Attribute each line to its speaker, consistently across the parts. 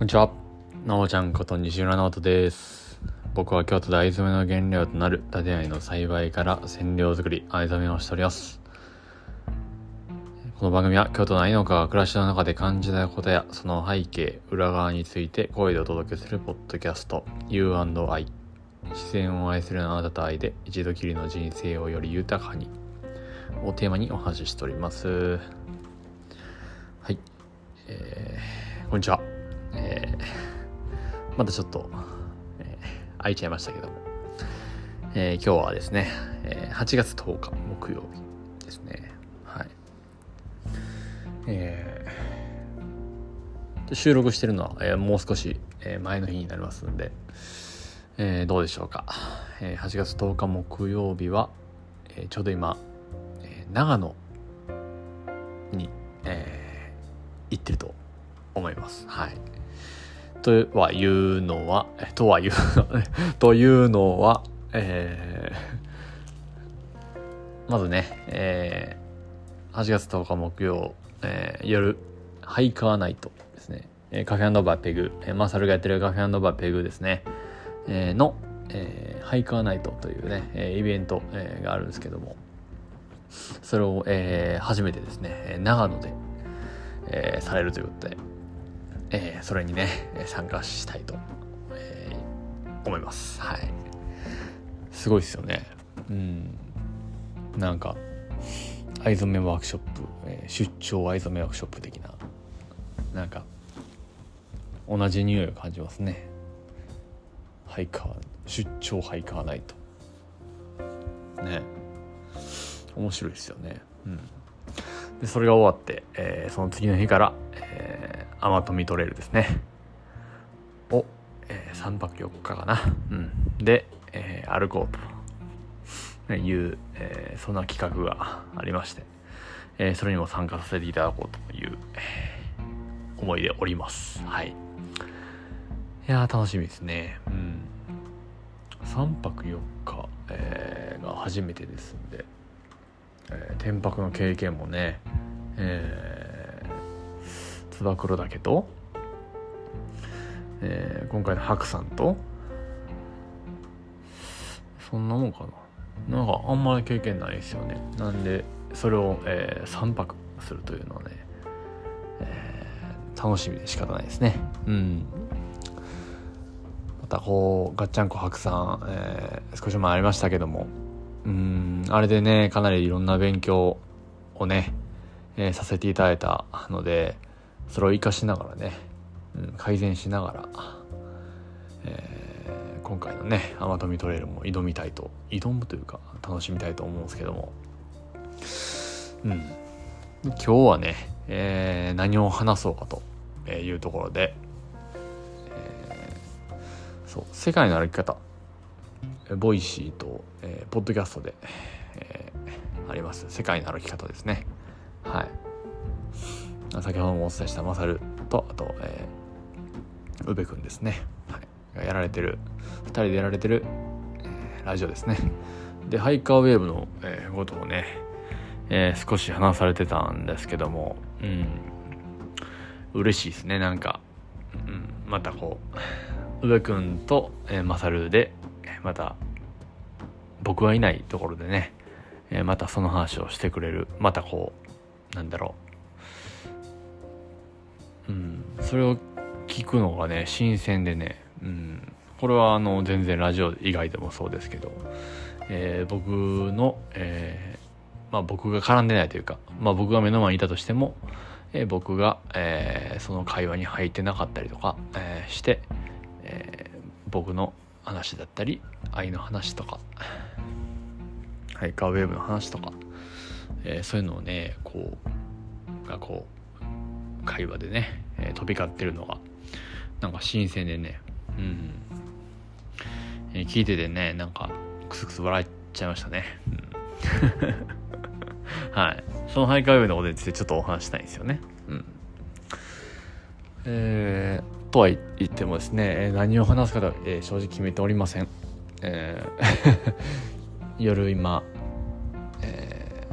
Speaker 1: こんにちは。なおちゃんこと西浦直人です。僕は京都で藍染めの原料となる建合の栽培から染料作り、藍染めをしております。この番組は京都の愛の家が暮らしの中で感じたことやその背景、裏側について声でお届けするポッドキャスト U&I 自然を愛するあなたと愛で一度きりの人生をより豊かにをテーマにお話ししております。はい。えー、こんにちは。えー、またちょっと、えー、空いちゃいましたけども、えー、今日はですね、えー、8月10日木曜日ですね。はい。えー、収録してるのは、えー、もう少し、えー、前の日になりますんで、えー、どうでしょうか。えー、8月10日木曜日は、えー、ちょうど今、えー、長野に、えー、行ってると思います。はい。とはいうのは、とはいう というのは、えー、まずね、えー、8月10日木曜、えー、夜、ハイカーナイトですね。え、カフェバーペグ、えー、マサルがやってるカフェバーペグですね。えー、の、えー、ハイカーナイトというね、えー、イベント、えー、があるんですけども、それを、えー、初めてですね、長野で、えー、されるということで、えー、それにね、参加したいと、えー、思います。はい。すごいですよね。うん。なんか、藍染めワークショップ、えー、出張藍染めワークショップ的な、なんか、同じ匂いを感じますね。ハイカー、出張ハイカーナイト。ね。面白いですよね。うん。で、それが終わって、えー、その次の日から、え、アマトミトレイルですね。を、えー、3泊4日かな。うん。で、えー、歩こうという、えー、そんな企画がありまして、え、それにも参加させていただこうという、え、思いでおります。はい。いやー、楽しみですね。うん。3泊4日、えー、が初めてですんで、えー、天白の経験もね、えー、つば九郎岳と、えー、今回の白山とそんなもんかな。なんかあんまり経験ないですよね。なんでそれを、えー、3泊するというのはね、えー、楽しみで仕方ないですね。うん。またこうガッチャンコ白山、えー、少し前ありましたけども。うん。あれでねかなりいろんな勉強をね、えー、させていただいたのでそれを活かしながらね、うん、改善しながら、えー、今回のねあまとみトレイルも挑みたいと挑むというか楽しみたいと思うんですけども。うん。今日はね、えー、何を話そうかというところで、えー、そう世界の歩き方 Voicy と、えー、ポッドキャストで、えー、あります。世界の歩き方ですね。はい。先ほどもお伝えしたマサルとあと、えー、宇部君ですね、はい、やられてる2人でやられてる、えー、ラジオですね。でハイカーウェーブの、えー、ことをね、えー、少し話されてたんですけどもうん。嬉しいですね。なんか、うん、またこう宇部君と、えー、マサルでまた僕がいないところでね、えー、またその話をしてくれるまたこうなんだろう。うん。それを聞くのがね新鮮でね、うん、これはあの全然ラジオ以外でもそうですけど、えー、僕の、えー、まあ僕が絡んでないというか、まあ僕が目の前にいたとしても、えー、僕が、えー、その会話に入ってなかったりとか、え、して、え、僕の話だったり愛の話とかハイカーウェーブの話とか、え、そういうのをねこうがこう会話でね、えー、飛び交ってるのがなんか新鮮でねうん、えー、聞いててねなんかクスクス笑っちゃいましたね、うん、はい。そのハイカーウェーブのことについてちょっとお話したいんですよね。うん。えー、とは言ってもですね何を話すか、えー、正直決めておりません、えー、夜今、え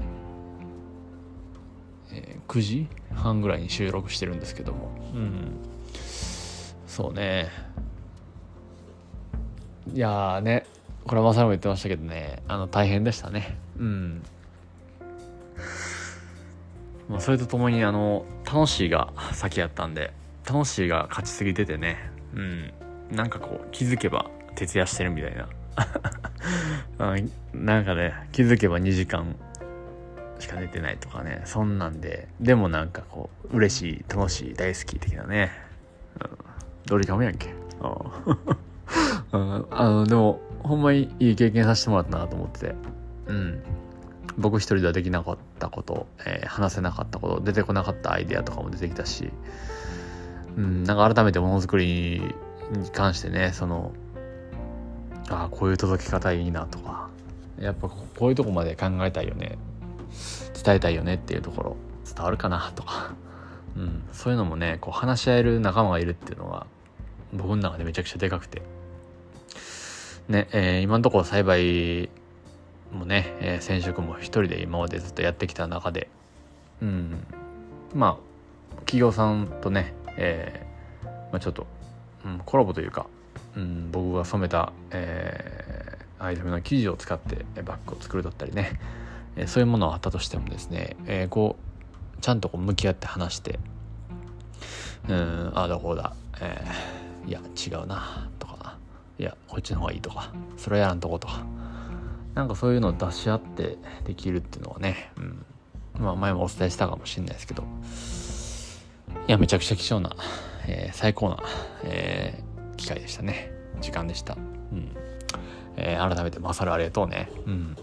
Speaker 1: ーえー、9時半ぐらいに収録してるんですけども、うん、そうね。いやね。これはまさにも言ってましたけどね。あの大変でしたね。うん。まあ、それとともにあの楽しいが先やったんで楽しいが勝ちすぎててね。うん。なんかこう気づけば徹夜してるみたいな。なんかね気づけば2時間しか寝てないとかね。そんなんで。でもなんかこう嬉しい楽しい大好き的なね、うん、ドリカムやんけ。うん、あのでもほんまにいい経験させてもらったなと思ってて。うん。僕一人ではできなかったこと、えー、話せなかったこと出てこなかったアイデアとかも出てきたし、うん、なんか改めてものづくりに関してねそのああこういう届き方いいなとか。やっぱこういうとこまで考えたいよね。伝えたいよねっていうところ伝わるかなとか、うん、そういうのもねこう話し合える仲間がいるっていうのが僕の中でめちゃくちゃでかくて。ね、えー、今のところ栽培もね、えー、染色も一人で今までずっとやってきた中で。うん。まあ企業さんとね、えーまあ、ちょっと、うん、コラボというか、うん、僕が染めた、えー、アイテムの生地を使ってバッグを作るだったりね、え、そういうものはあったとしてもですね、え、こうちゃんとこう向き合って話してうんああだこうだ、えー、いや違うなとかいやこっちの方がいいとかそれやらんとことかなんかそういうのを出し合ってできるっていうのはね、うん、まあ前もお伝えしたかもしれないですけどいやめちゃくちゃ貴重な、えー、最高な、えー、機会でしたね。時間でした、うん。えー、改めてマサルありがとうね。うん。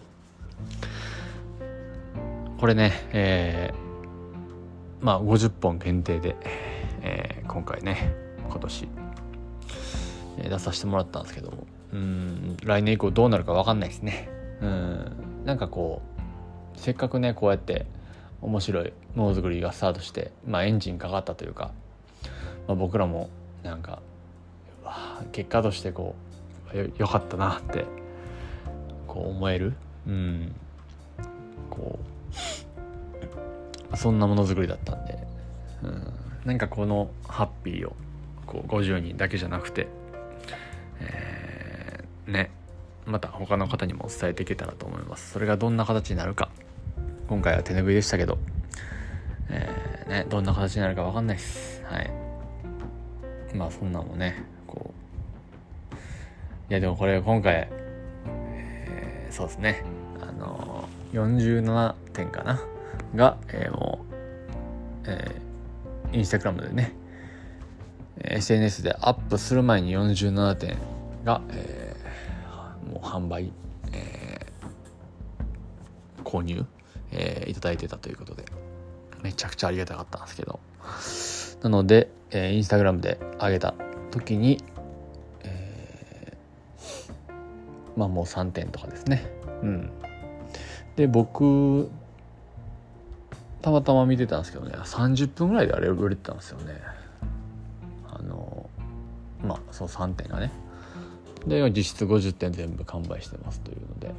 Speaker 1: これねえー、まあ50本限定で、えー、今回ね今年、えー、出させてもらったんですけども。うん来年以降どうなるか分かんないですね。うんなんかこうせっかくねこうやって面白いものづくりがスタートして、まあ、エンジンかかったというか、まあ、僕らもなんか結果としてこうよよかったなってこう思える、うん、こうそんなものづくりだったんで、うん、なんかこのハッピーをこう50人だけじゃなくて、えー、ねまた他の方にも伝えていけたらと思います。それがどんな形になるか今回は手拭いでしたけど、えー、ね、どんな形になるか分かんないです。はい。まあそんなんもねこういやでもこれ今回、えー、そうですね。あの、47点かな。が、えー、もう、えー、インスタグラムでね SNS でアップする前に47点が、えーもう販売、えー、購入、えー、いただいてたということでめちゃくちゃありがたかったんですけど。なので、えー、インスタグラムで上げた時に、えー、まあもう3点とかですね。うん。で僕たまたま見てたんですけどね。30分ぐらいであれ売れてたんですよね。あのまあその3点がね。で実質50点全部完売してますというので、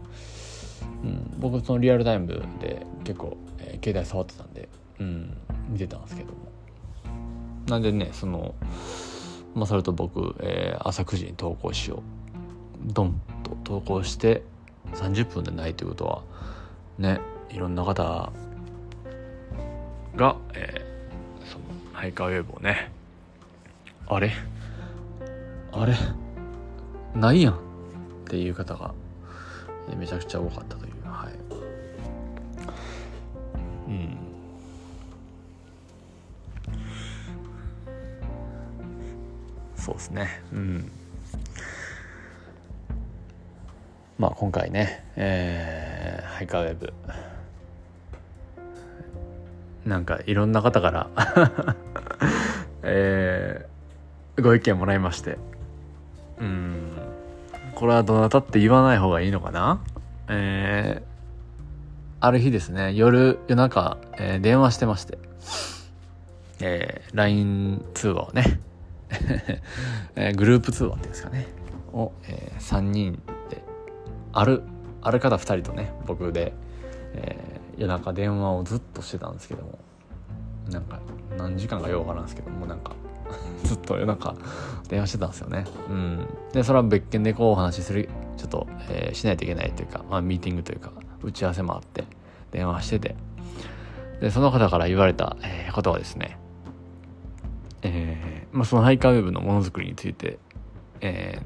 Speaker 1: うん、僕そのリアルタイムで結構、えー、携帯触ってたんで、うん、見てたんですけども。なんでねそのまあそれと僕、えー、朝9時に投稿しよう。ドンと投稿して30分でないということはねいろんな方が、えー、そのハイカーウェーブをね。あれ？あれ？ないやんっていう方がめちゃくちゃ多かったという。はい。うん。そうですね。うん。まあ今回ねえー、ハイカーウェブなんかいろんな方から えー、ご意見もらいまして。うん。これはどなたって言わない方がいいのかな？えー、ある日ですね、夜、夜中、えー、電話してまして、えー、LINE 通話をね、えー、グループ通話っていうんですかね、を、えー、3人で、ある、ある方2人とね、僕で、えー、夜中電話をずっとしてたんですけども、なんか、何時間かようわからんですけども、なんか、ずっと夜中電話してたんですよね。うん。でそれは別件でこうお話しするちょっと、えー、しないといけないというか、まあ、ミーティングというか打ち合わせもあって電話してて。でその方から言われた、えー、ことはですね。えー、まあ、そのハイカーウェブのものづくりについて、え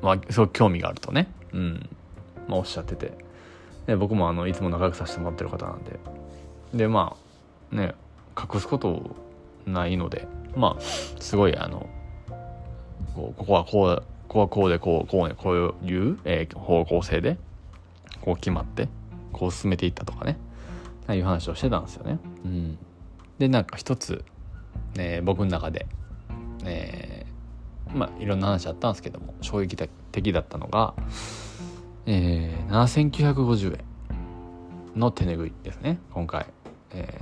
Speaker 1: ー、まあ、すごく興味があるとね、うん、まあ、おっしゃってて、で僕もあの、いつも仲良くさせてもらってる方なんで、で、まあ、ね、隠すことないので、まあ、すごい、あの、こうここはこう、ここはこうで、こう、こうね、こういう、えー、方向性で、こう決まって、こう進めていったとかね、いう話をしてたんですよね。うん。で、なんか一つ、ね、僕の中で、えー、まあいろんな話あったんですけども衝撃的だったのが、えー、7950円の手拭いですね。今回、え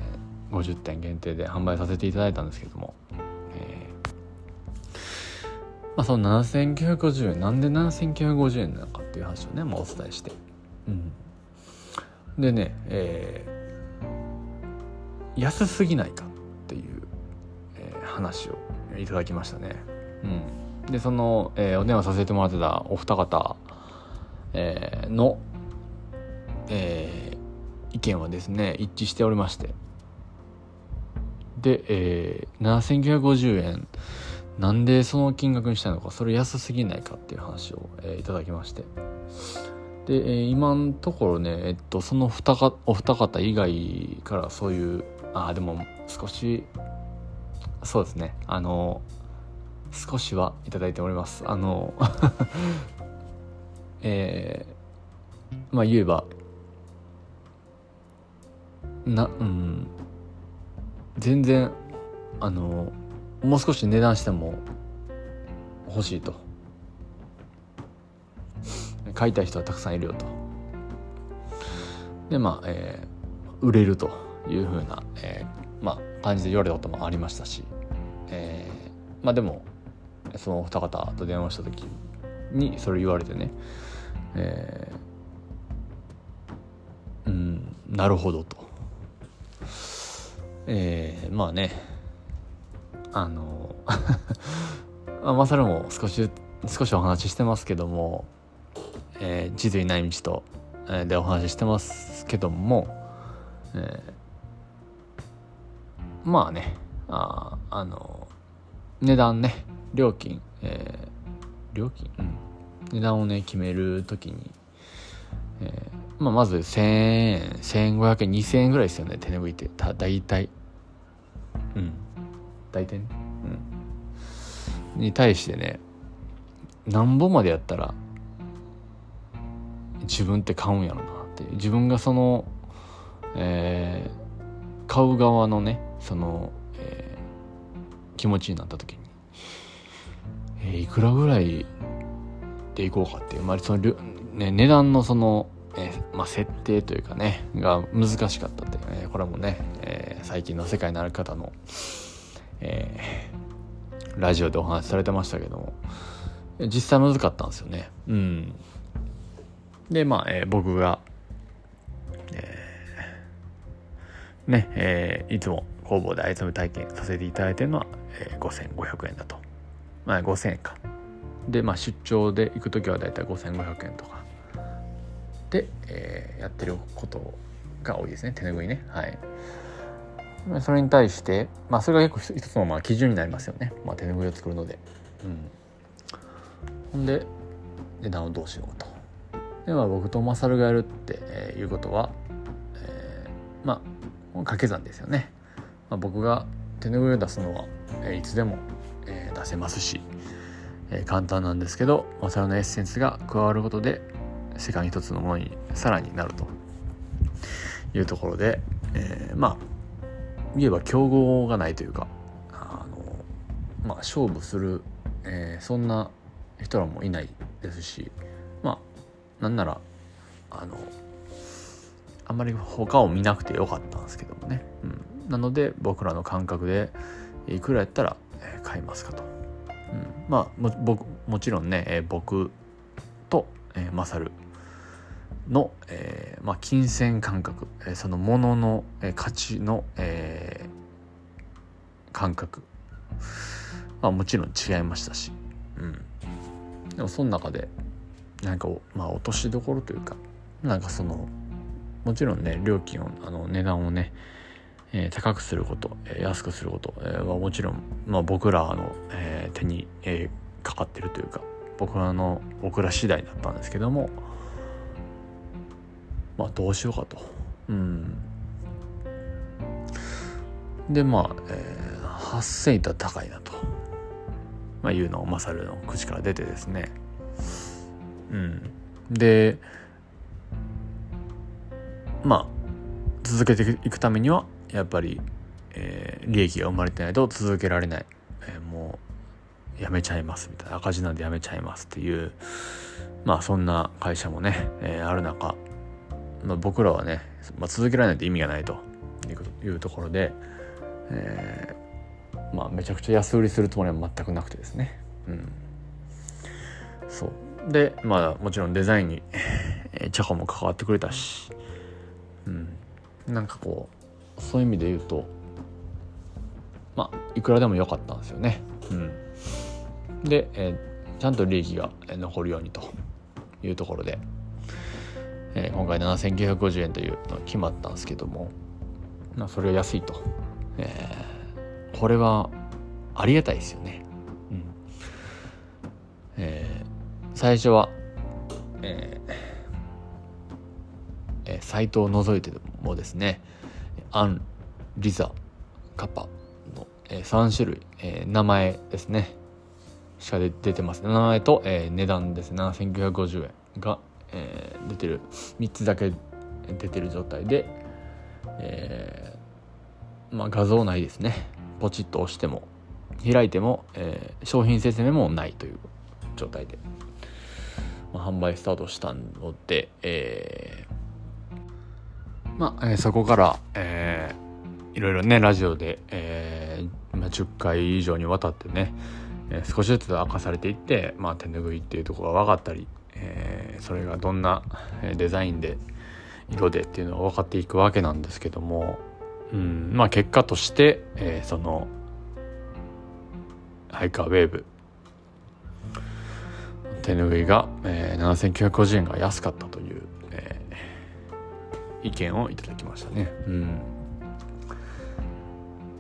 Speaker 1: ー、50点限定で販売させていただいたんですけども、えー、まあ、その7950円なんで7950円なのかっていう話をね、まあ、お伝えして、うん、でね、えー、安すぎないかっていう話をいただきましたね。うん、でその、えー、お電話させてもらってたお二方、えー、の、えー、意見はですね一致しておりまして。で、えー、7950円。なんでその金額にしたのかそれ安すぎないかっていう話を、えー、いただきまして。で、えー、今のところね、えっと、その二かお二方以外からそういうああでも少しそうですねあの少しはいただいております。あのえー、まあ言えばなうん。全然あのもう少し値段しても欲しいと。買いたい人はたくさんいるよと。でまあ、えー、売れるというふうな、えー、まあ感じで言われたこともありましたし、えー、まあでもそのお二方と電話した時にそれ言われてね、えー、うんなるほどと。えー、まあねあの まさるも少し少しお話ししてますけども、えー、地図にない道と、えー、でお話ししてますけども、えまあねああの値段ね料金、えー、料金、うん、値段をね決める時に、えーまあ、まず1000円1500円2000円ぐらいですよね手拭いって。た大体。うん。大体ね。うん。に対してねなんぼまでやったら自分って買うんやろなって自分がそのえー、買う側のねその、えー、気持ちになった時に、えー、いくらぐらいでいこうかっていう、まあそのね、値段のその、えー、まあ、設定というかねが難しかったっていうねこれもね、えー、最近の世界のある方の、えー、ラジオでお話しされてましたけども実際難かったんですよねうんでまあ、えー、僕がね、えー、いつも工房で藍染め体験させていただいてるのは、えー、5500円だと。まあ5000円か。で、まあ出張で行く時はだいたい5500円とかで、えー、やってることが多いですね。手拭いね。はい。それに対して、まあそれが結構一つのまあ基準になりますよね。まあ手拭いを作るので。うん。ほんで、値段をどうしようと。で、まあ僕とマサルがやるっていうことは、えー、まあ掛け算ですよね、まあ、僕が手拭いを出すのは、えー、いつでも、えー、出せますし、え、簡単なんですけどマサルのエッセンスが加わることで世界一つのものにさらになると。いうところで、えー、まあ言えば競合がないというかあの、まあ、勝負する、えー、そんな人らもいないですしまあなんならあのあんまり他を見なくてよかったんですけどもね、うん、なので僕らの感覚でいくらやったら買いますかと、まあも僕もちろんね、えー、僕と、えー、マサルの、えーまあ、金銭感覚、えー、そのものの、えー、価値の、えー、感覚まあもちろん違いましたし、うん。でもその中で、なんか、まあ落としどころというか、なんかその、もちろんね、料金を、あの値段をね、えー、高くすること、えー、安くすること、えー、はもちろん、まあ、僕らの、えー、手に、えー、かかってるというか僕らの僕ら次第だったんですけどもまあどうしようかと。うん。でまあ、えー、8,000いったら高いなと、まあ、いうのをマサルの口から出てですね。うん。でまあ続けていくためにはやっぱり、えー、利益が生まれてないと続けられない、えー、もうやめちゃいますみたいな。赤字なんでやめちゃいますっていうまあそんな会社もね、えー、ある中、まあ、僕らはね、まあ、続けられないと意味がないと。いうところで、えー、まあめちゃくちゃ安売りするつもりは全くなくてですね。うん。そう。でまあもちろんデザインにチャコも関わってくれたしうん。なんかこうそういう意味で言うとまあいくらでも良かったんですよね。うん、で、えー、ちゃんと利益が残るようにというところで、えー、今回7950円というのが決まったんですけども、まあ、それが安いと、えー、これはありがたいですよね。うんえー、最初は、えーえー、サイトを除いてもですね、アン、リザ、カパの、えー、3種類、えー、名前ですね。しか出てます。名前と、えー、値段ですね。7950円が、えー、出てる。3つだけ出てる状態で、えー、まあ画像ないですね。ポチッと押しても、開いても、えー、商品説明もないという状態で、まあ、販売スタートしたので、えまあ、えー、そこから、えー、いろいろね、ラジオで、えー、まあ、10回以上にわたってね、えー、少しずつ明かされていって、まあ、手拭いっていうところが分かったり、えー、それがどんなデザインで、色でっていうのが分かっていくわけなんですけども、うん、まあ結果として、えー、その、ハイカーウェーブ、手拭いが、えー、7950円が安かったという、意見をいただきましたね。うん、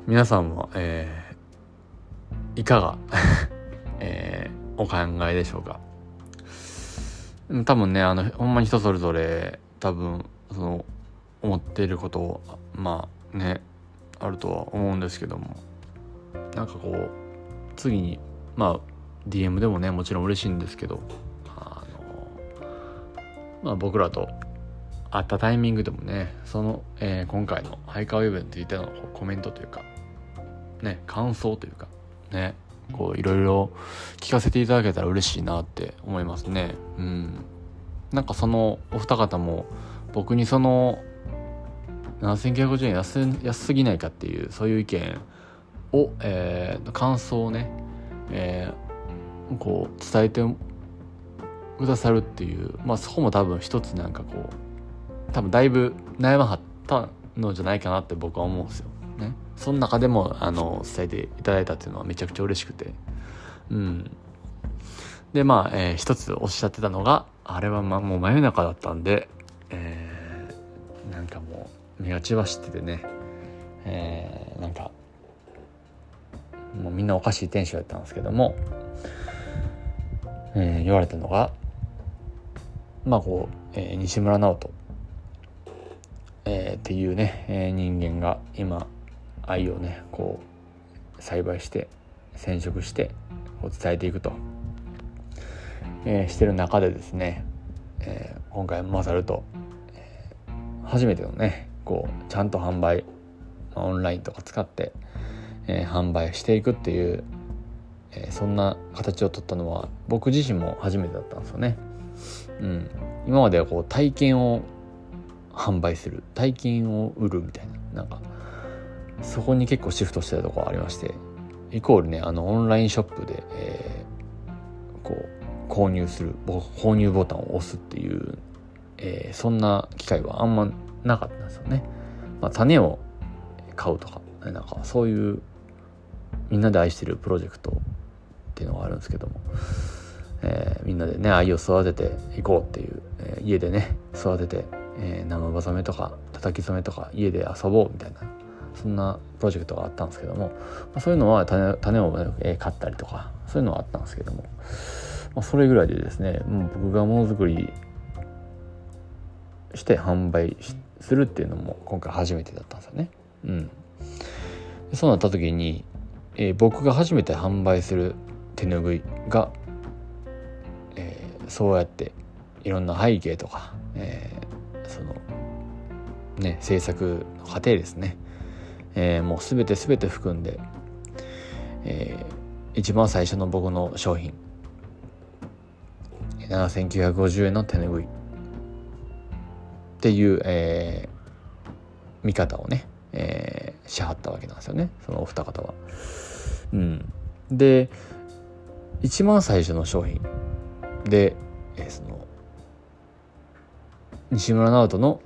Speaker 1: 皆さんも、えー、いかが、えー、お考えでしょうか？多分ね、あの、ほんまに人それぞれ、多分、その、思っていることを、まあね、あるとは思うんですけども、なんかこう、次に、まあ、DM でもね、もちろん嬉しいんですけど、あの、まあ僕らとあったタイミングでもねその、えー、今回のハイカーウェブについてのコメントというかね感想というかねこういろいろ聞かせていただけたら嬉しいなって思いますね。うん。なんかそのお二方も僕にその7950円安安すぎないかっていうそういう意見を、えー、感想をね、えー、こう伝えてくださるっていうまあそこも多分一つなんかこう多分だいぶ悩まはったのじゃないかなって僕は思うんですよ。ね。その中でも、あの、伝えていただいたっていうのはめちゃくちゃ嬉しくて。うん。で、まあ、えー、一つおっしゃってたのが、あれはま、もう真夜中だったんで、えー、なんかもう、目が血走っててね、えー、なんか、もうみんなおかしいテンションやったんですけども、えー、言われたのが、まあこう、えー、西村直人えー、っていうね、えー、人間が今愛をねこう栽培して染色してこ伝えていくと、えー、してる中でですね、えー、今回マサルと、えー、初めてのねこうちゃんと販売、まあ、オンラインとか使って、えー、販売していくっていう、えー、そんな形を取ったのは僕自身も初めてだったんですよね。うん、今まではこう体験を販売する。体験を売るみたいな。なんかそこに結構シフトしてたとこありまして。イコールねあのオンラインショップで、えー、こう購入する購入ボタンを押すっていう、えー、そんな機会はあんまなかったんですよね。まあ、種を買うとかなんかそういうみんなで愛してるプロジェクトっていうのがあるんですけども、えー、みんなでね愛を育てていこうっていう、えー、家でね育てて、えー、生葉染めとか叩き染めとか家で遊ぼうみたいなそんなプロジェクトがあったんですけども、まあ、そういうのは種種を、ね、買ったりとかそういうのはあったんですけども、まあ、それぐらいでですねもう僕がものづくりして販売するっていうのも今回初めてだったんですよね。うん、そうなった時に、えー、僕が初めて販売する手ぬぐいが、えー、そうやっていろんな背景とか、えー、そのね制作の過程ですね、えー、もう全て全て含んで、えー、一番最初の僕の商品。7950円の手ぬぐい。っていう、えー、見方をね、えー、しはったわけなんですよね。そのお二方は。うん、で一番最初の商品。で、えー、その西村直人の、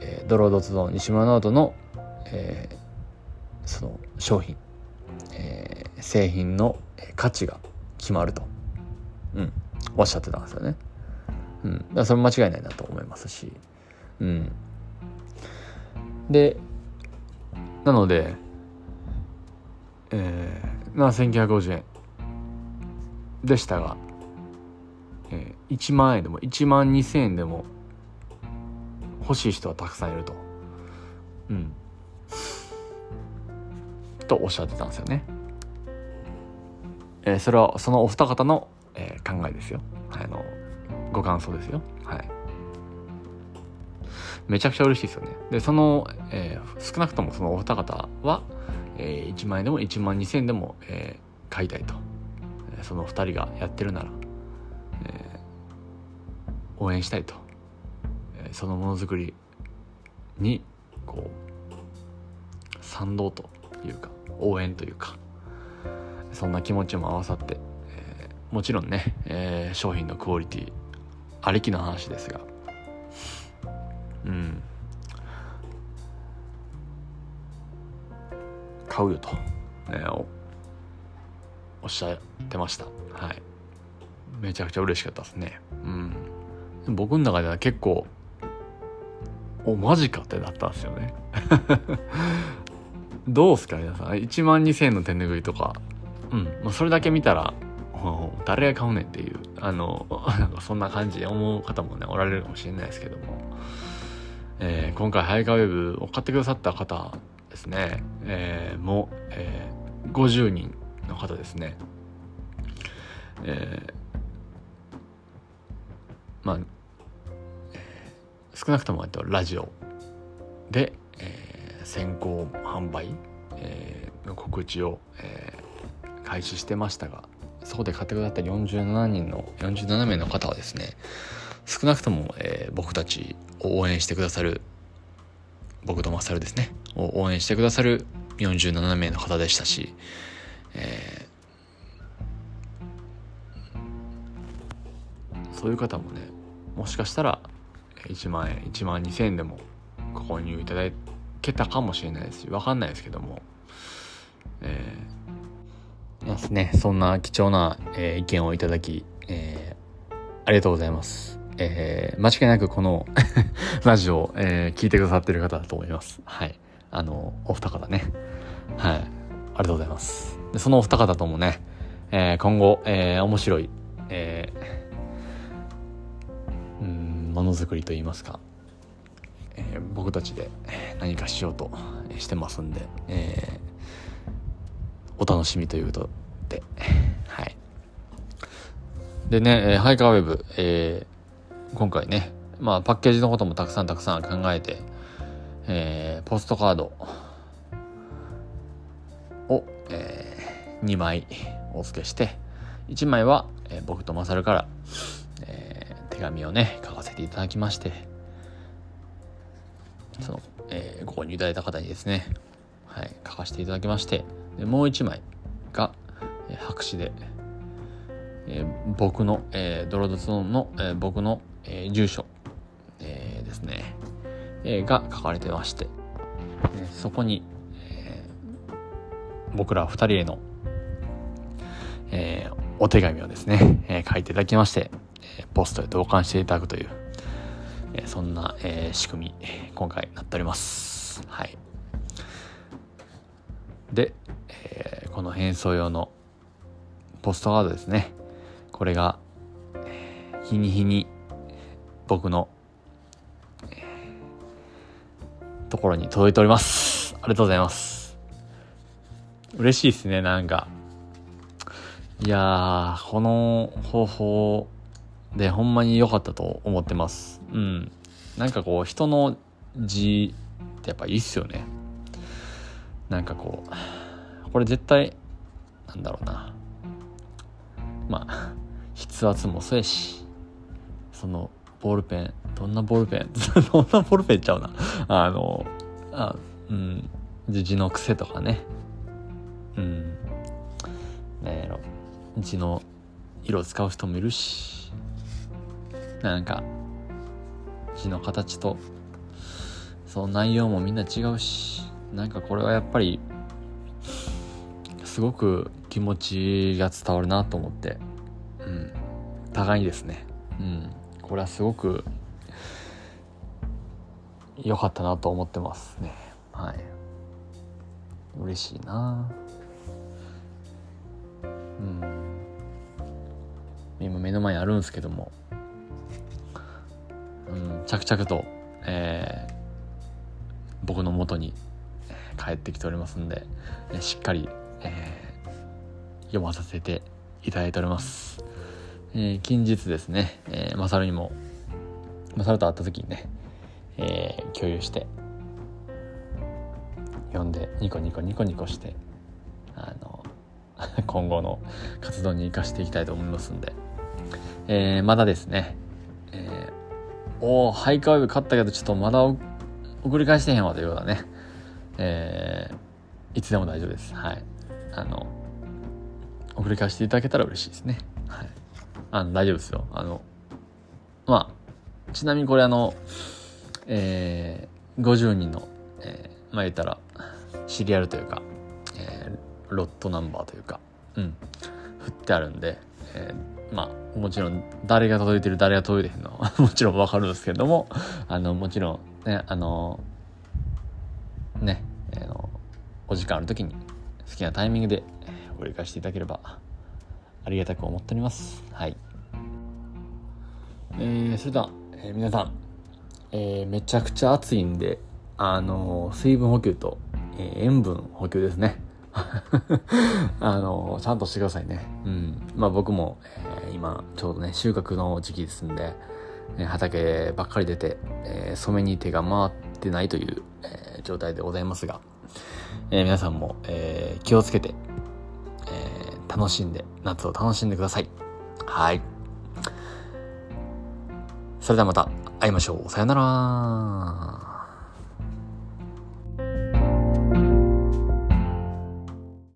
Speaker 1: えー、ドロードツの西村直人の、えー、その商品、えー、製品の価値が決まると、うん、おっしゃってたんですよね。うん、だからそれ間違いないなと思いますし、うん、でなので、えー、まあ1950円でしたが、えー、1万円でも1万2,000円でも欲しい人はたくさんいると。うん。とおっしゃってたんですよね。えー、それはそのお二方の、えー、考えですよ。あのご感想ですよ。はい。めちゃくちゃ嬉しいですよね。で、その、えー、少なくともそのお二方は、えー、1万円でも1万2000円でも、えー、買いたいと。その2人がやってるなら、えー、応援したいと、そのものづくりにこう賛同というか応援というかそんな気持ちも合わさって、えー、もちろんね、えー、商品のクオリティありきの話ですがうん。買うよと、ね、おっしゃってました。はい。めちゃくちゃ嬉しかったですね。うん。僕の中では結構おマジかってなったんですよね。どうすか皆さん。1万2000円の手ぬぐいとか。うん、まあ、それだけ見たら誰が買うねんっていう。あの なんかそんな感じで思う方もねおられるかもしれないですけども、えー、今回ハイカーウェブを買ってくださった方ですね、えー、もう、えー、50人の方ですね。えー、まあ、少なくともラジオで、えー、先行販売、えー、の告知を、えー、開始してましたがそこで買ってくださった47人の47名の方はですね少なくとも、えー、僕たちを応援してくださる僕とマサルですねを応援してくださる47名の方でしたし、えー、そういう方もねもしかしたら1万円1万2000円でも購入いただけたかもしれないですし分かんないですけどもえー、ますねそんな貴重な、えー、意見をいただき、えー、ありがとうございますえー、間違いなくこの ラジオを、えー、聞いてくださってる方だと思います。はい。あの、お二方ね。はい。ありがとうございます。そのお二方ともね、えー、今後、えー、面白い、えー、ものづくりといいますか、えー、僕たちで何かしようとしてますんで、えー、お楽しみということで、はい。でね、ハイカーウェブ、えー、今回ね、まあパッケージのこともたくさんたくさん考えて、えー、ポストカードを、えー、2枚お付けして1枚は、えー、僕とマサルから、手紙をね書かせていただきましてその、えー、購入いただいた方にですね、はい、書かせていただきましてでもう1枚が、えー、白紙で、えー、僕の、えー、ドロドツの、えー、僕の、えー、住所、えー、ですね、えー、が書かれてまして、えー、そこに僕ら二人への、えー、お手紙をですね、えー、書いていただきまして、ポストで投函していただくという、そんな、仕組み、今回なっております。はい。で、この変装用のポストカードですね。これが、日に日に僕の、ところに届いております。ありがとうございます。嬉しいですね、なんか。いやー、この方法でほんまに良かったと思ってます。うん。なんかこう、人の字ってやっぱいいっすよね。なんかこう、これ絶対、なんだろうな。まあ、筆圧もそうやし、その、ボールペン、どんなボールペン？どんなボールペンちゃうな。あの、あうん、字の癖とかね。うん。なんやろ。字の色使う人もいるしなんか字の形とその内容もみんな違うしなんかこれはやっぱりすごく気持ちが伝わるなと思って。うん。互いにですね。うん。これはすごく良かったなと思ってますね。はい。嬉しいな。うん。今目の前にあるんですけども、うん、着々と、えー、僕の元に帰ってきておりますんで、えしっかり、えー、読まさせていただいております。えー、近日ですね、えー、マサルにも、マサルと会った時にね、えー、共有して、読んでニコニコニコニコして、あの、今後の活動に生かしていきたいと思いますんで、えー、まだですね、えー、お、ハイカーウェブ勝ったけど、ちょっとまだ送り返してへんわというようなね、えー、いつでも大丈夫です。はい。あの、送り返していただけたら嬉しいですね。はい。あの、大丈夫ですよ。あの、まあ、ちなみにこれあの、えー、50人の、えー、まあ言ったら、シリアルというか、えー、ロットナンバーというか、うん、振ってあるんで、えーまあ、もちろん誰が届いてる誰が届いてるの もちろんわかるんですけれども、あの、もちろんね、あの、ね、あの、お時間ある時に好きなタイミングでご理解していただければありがたく思っております。はい。えー、それでは、えー、皆さん、えー、めちゃくちゃ暑いんで、あの水分補給と、えー、塩分補給ですね。あの、ちゃんとしてくださいね。うん。まあ僕も、えー、今、ちょうどね、収穫の時期ですんで、え、畑ばっかり出て、えー、染めに手が回ってないという、え、状態でございますが、え、皆さんも、え、気をつけて、え、楽しんで、夏を楽しんでください。はい。それではまた会いましょう。さよなら。